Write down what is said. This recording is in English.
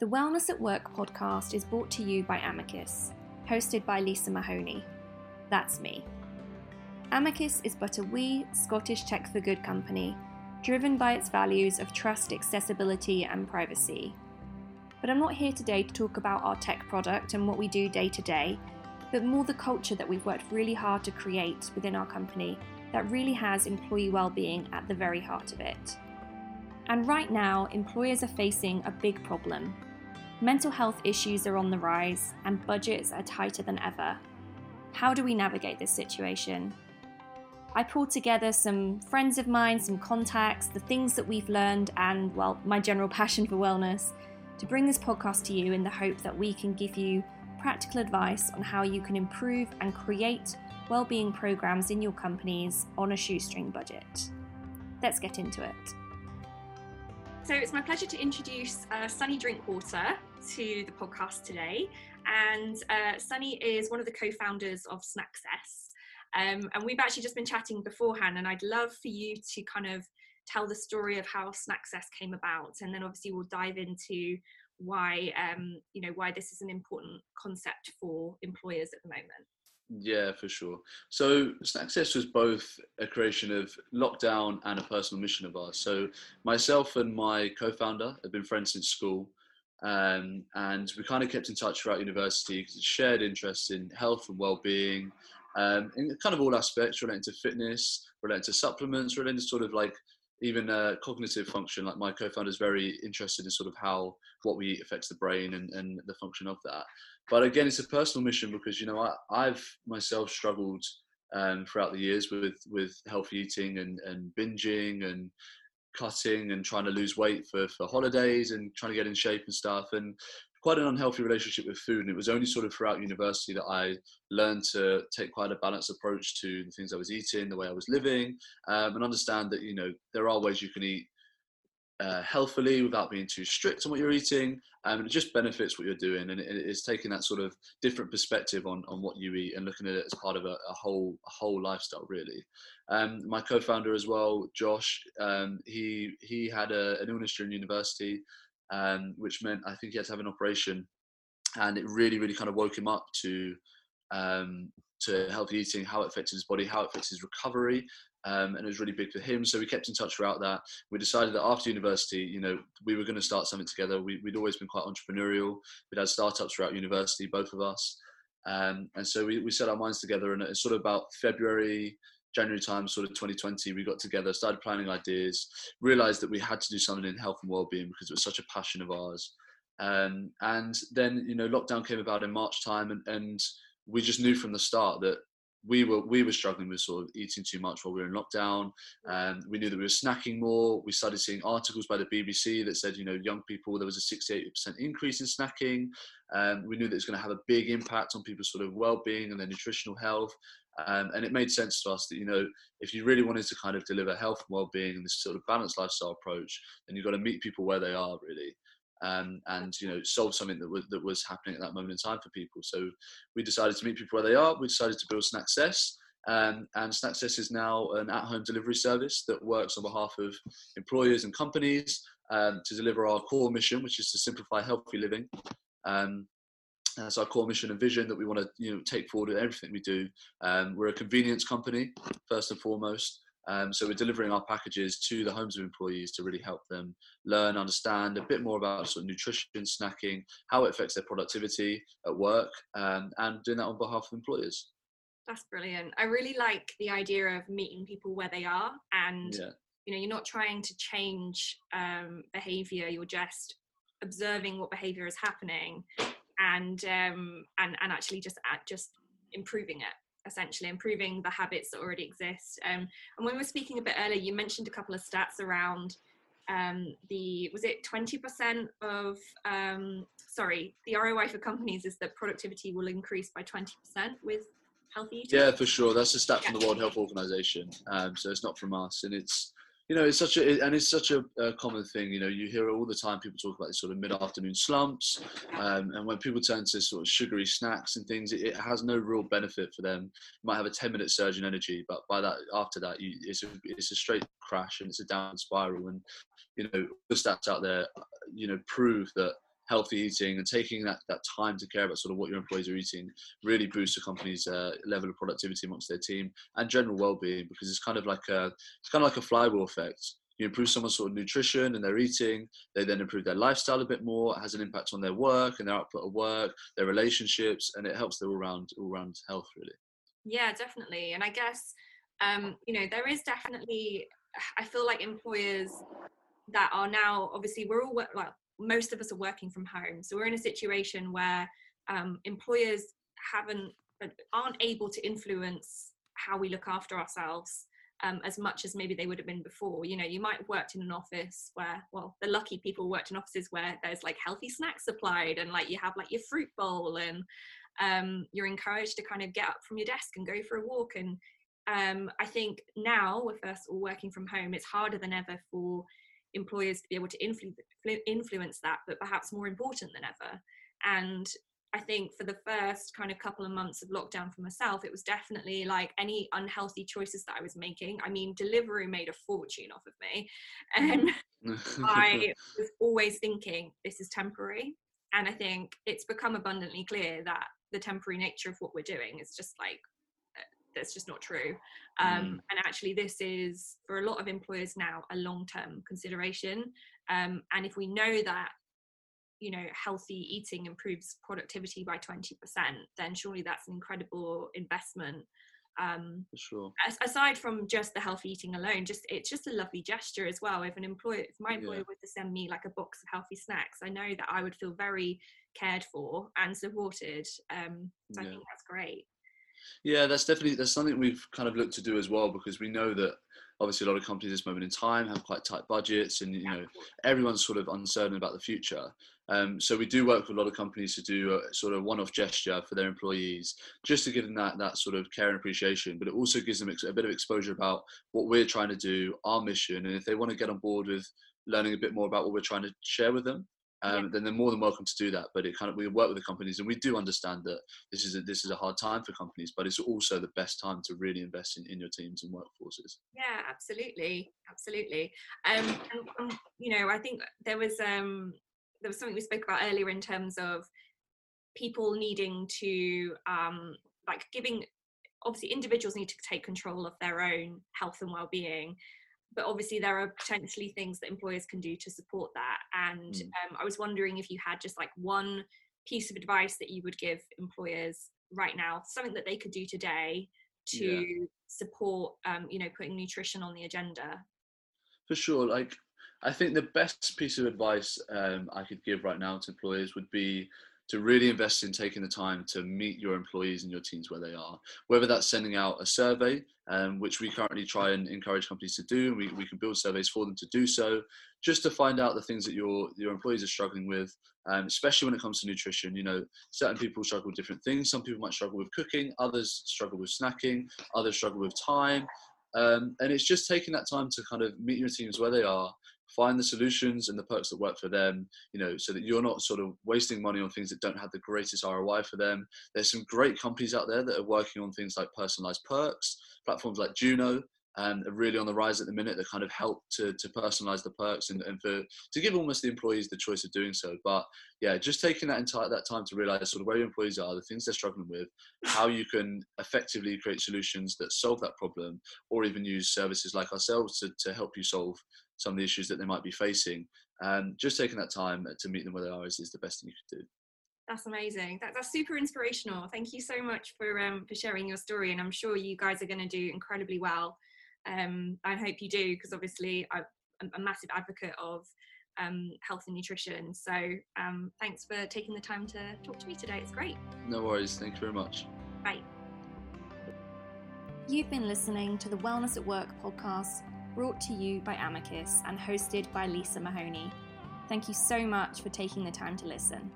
The Wellness at Work podcast is brought to you by Amiqus, hosted by Lisa Mahoney. That's me. Amiqus is but a wee Scottish tech for good company, driven by its values of trust, accessibility, and privacy. But I'm not here today to talk about our tech product and what we do day to day, but more the culture that we've worked really hard to create within our company that really has employee well-being at the very heart of it. And right now, employers are facing a big problem Mental health issues are on the rise and budgets are tighter than ever. How do we navigate this situation? I pulled together some friends of mine, some contacts, the things that we've learned, and, well, my general passion for wellness to bring this podcast to you in the hope that we can give you practical advice on how you can improve and create well-being programs in your companies on a shoestring budget. Let's get into it. So it's my pleasure to introduce uh, Sunny Drinkwater to the podcast today. And uh, Sunny is one of the co founders of Snaccess. Um, and we've actually just been chatting beforehand, and I'd love for you to kind of tell the story of how Snaccess came about. And then obviously we'll dive into why um, you know why this is an important concept for employers at the moment. Yeah, for sure. So Snaccess was both a creation of lockdown and a personal mission of ours. So myself and my co-founder have been friends since school. Um, and we kind of kept in touch throughout university because shared interest in health and well-being um, in kind of all aspects relating to fitness, relating to supplements, relating to sort of like even uh, cognitive function. Like my co-founder is very interested in sort of how what we eat affects the brain and, and the function of that. But again, it's a personal mission because you know I, I've myself struggled um, throughout the years with with healthy eating and, and binging and cutting and trying to lose weight for, for holidays and trying to get in shape and stuff and quite an unhealthy relationship with food and it was only sort of throughout university that i learned to take quite a balanced approach to the things i was eating the way i was living um, and understand that you know there are ways you can eat uh, healthily without being too strict on what you're eating. Um, and it just benefits what you're doing, and it, it's taking that sort of different perspective on, on what you eat and looking at it as part of a, a whole a whole lifestyle, really. Um, my co-founder as well, Josh, um, he he had a, an illness during university, um, which meant I think he had to have an operation, and it really really kind of woke him up to um, to healthy eating, how it affected his body, how it affects his recovery, um, and it was really big for him. So we kept in touch throughout that. We decided that after university, you know, we were going to start something together. We, would always been quite entrepreneurial. We'd had startups throughout university, both of us. Um, and so we, we set our minds together and it's sort of about February, January time, sort of 2020, we got together, started planning ideas, realized that we had to do something in health and well-being because it was such a passion of ours. Um, and then, you know, lockdown came about in March time and, and we just knew from the start that we were we were struggling with sort of eating too much while we were in lockdown. and we knew that we were snacking more. We started seeing articles by the BBC that said, you know, young people there was a 68% increase in snacking. Um, we knew that it was going to have a big impact on people's sort of well-being and their nutritional health. Um, and it made sense to us that you know if you really wanted to kind of deliver health and well-being and this sort of balanced lifestyle approach, then you've got to meet people where they are really um, and you know solve something that was that was happening at that moment in time for people. So we decided to meet people where they are. We decided to build Snaccess. Um, and Snaccess is now an at-home delivery service that works on behalf of employers and companies um, to deliver our core mission, which is to simplify healthy living. Um, that's our core mission and vision that we want to you know take forward in everything we do. Um, we're a convenience company first and foremost. Um, so we're delivering our packages to the homes of employees to really help them learn, understand a bit more about sort of nutrition, snacking, how it affects their productivity at work, um, and doing that on behalf of employers. That's brilliant. I really like the idea of meeting people where they are, and yeah. you know, you're not trying to change um, behavior. You're just observing what behavior is happening, and um, and and actually just at just improving it essentially improving the habits that already exist. Um, and when we were speaking a bit earlier, you mentioned a couple of stats around um, the was it 20% of um, sorry the ROI for companies is that productivity will increase by 20% with healthy eating. Yeah, for sure. That's a stat from the World Health Organization. Um, so it's not from us, and it's you know, it's such a and it's such a, a, common thing. You know, you hear all the time people talk about these sort of mid-afternoon slumps, um, and when people turn to sort of sugary snacks and things, it, it, has no real benefit for them. You might have a ten-minute surge in energy, but by that after that, you, it's a it's a straight crash and it's a down spiral. And you know, the stats out there, you know, prove that healthy eating and taking that, that time to care about sort of what your employees are eating really boosts a company's uh, level of productivity amongst their team and general well-being because it's kind of like a it's kind of like a flywheel effect. You improve someone's sort of nutrition and their eating they then improve their lifestyle a bit more it has an impact on their work and their output of work their relationships and it helps their all-round all-round health really. Yeah definitely and i guess um, you know there is definitely i feel like employers that are now obviously we're all like most of us are working from home so we're in a situation where um, employers haven't uh, aren't able to influence how we look after ourselves um, as much as maybe they would have been before. You know, you might have worked in an office where, well, the lucky people worked in offices where there's like healthy snacks supplied and like you have like your fruit bowl and um, you're encouraged to kind of get up from your desk and go for a walk. And um, I think now with us all working from home, it's harder than ever for employers to be able to influ- influence that, but perhaps more important than ever. And I think for the first kind of couple of months of lockdown for myself, it was definitely like any unhealthy choices that I was making. I mean, delivery made a fortune off of me. And mm. I was always thinking this is temporary. And I think it's become abundantly clear that the temporary nature of what we're doing is just like, that's just not true. Um, mm. And actually, this is for a lot of employers now a long term consideration. Um, and if we know that you know healthy eating improves productivity by 20% then surely that's an incredible investment um sure aside from just the healthy eating alone just it's just a lovely gesture as well if an employer if my employer yeah. were to send me like a box of healthy snacks i know that i would feel very cared for and supported um so yeah. i think that's great yeah that's definitely that's something we've kind of looked to do as well because we know that obviously a lot of companies at this moment in time have quite tight budgets and you know everyone's sort of uncertain about the future um, so we do work with a lot of companies to do a sort of one-off gesture for their employees, just to give them that that sort of care and appreciation. But it also gives them a bit of exposure about what we're trying to do, our mission, and if they want to get on board with learning a bit more about what we're trying to share with them, um, yeah. then they're more than welcome to do that. But it kind of we work with the companies, and we do understand that this is a, this is a hard time for companies, but it's also the best time to really invest in, in your teams and workforces. Yeah, absolutely, absolutely. Um, and, and, you know, I think there was um, there was something we spoke about earlier in terms of people needing to um, like giving obviously individuals need to take control of their own health and well-being but obviously there are potentially things that employers can do to support that and mm. um, i was wondering if you had just like one piece of advice that you would give employers right now something that they could do today to yeah. support um, you know putting nutrition on the agenda for sure like I think the best piece of advice um, I could give right now to employers would be to really invest in taking the time to meet your employees and your teams where they are. Whether that's sending out a survey, um, which we currently try and encourage companies to do, we, we can build surveys for them to do so, just to find out the things that your your employees are struggling with, um, especially when it comes to nutrition. You know, certain people struggle with different things. Some people might struggle with cooking, others struggle with snacking, others struggle with time. Um, and it's just taking that time to kind of meet your teams where they are, find the solutions and the perks that work for them you know so that you're not sort of wasting money on things that don't have the greatest roi for them. There's some great companies out there that are working on things like personalized perks platforms like juno um, are really on the rise at the minute that kind of help to, to personalize the perks and, and for to give almost the employees the choice of doing so. But yeah just taking that entire that time to realize sort of where your employees are the things they're struggling with how you can effectively create solutions that solve that problem or even use services like ourselves to, to help you solve some of the issues that they might be facing. And just taking that time to meet them where they are is, is the best thing you could do. That's amazing. That, that's super inspirational. Thank you so much for um, for sharing your story, and I'm sure you guys are going to do incredibly well. Um, I hope you do because obviously I'm a massive advocate of um, health and nutrition. So um, thanks for taking the time to talk to me today. It's great. No worries. Thank you very much. Bye. You've been listening to the Wellness at Work podcast brought to you by Amiqus and hosted by Lisa Mahoney. Thank you so much for taking the time to listen.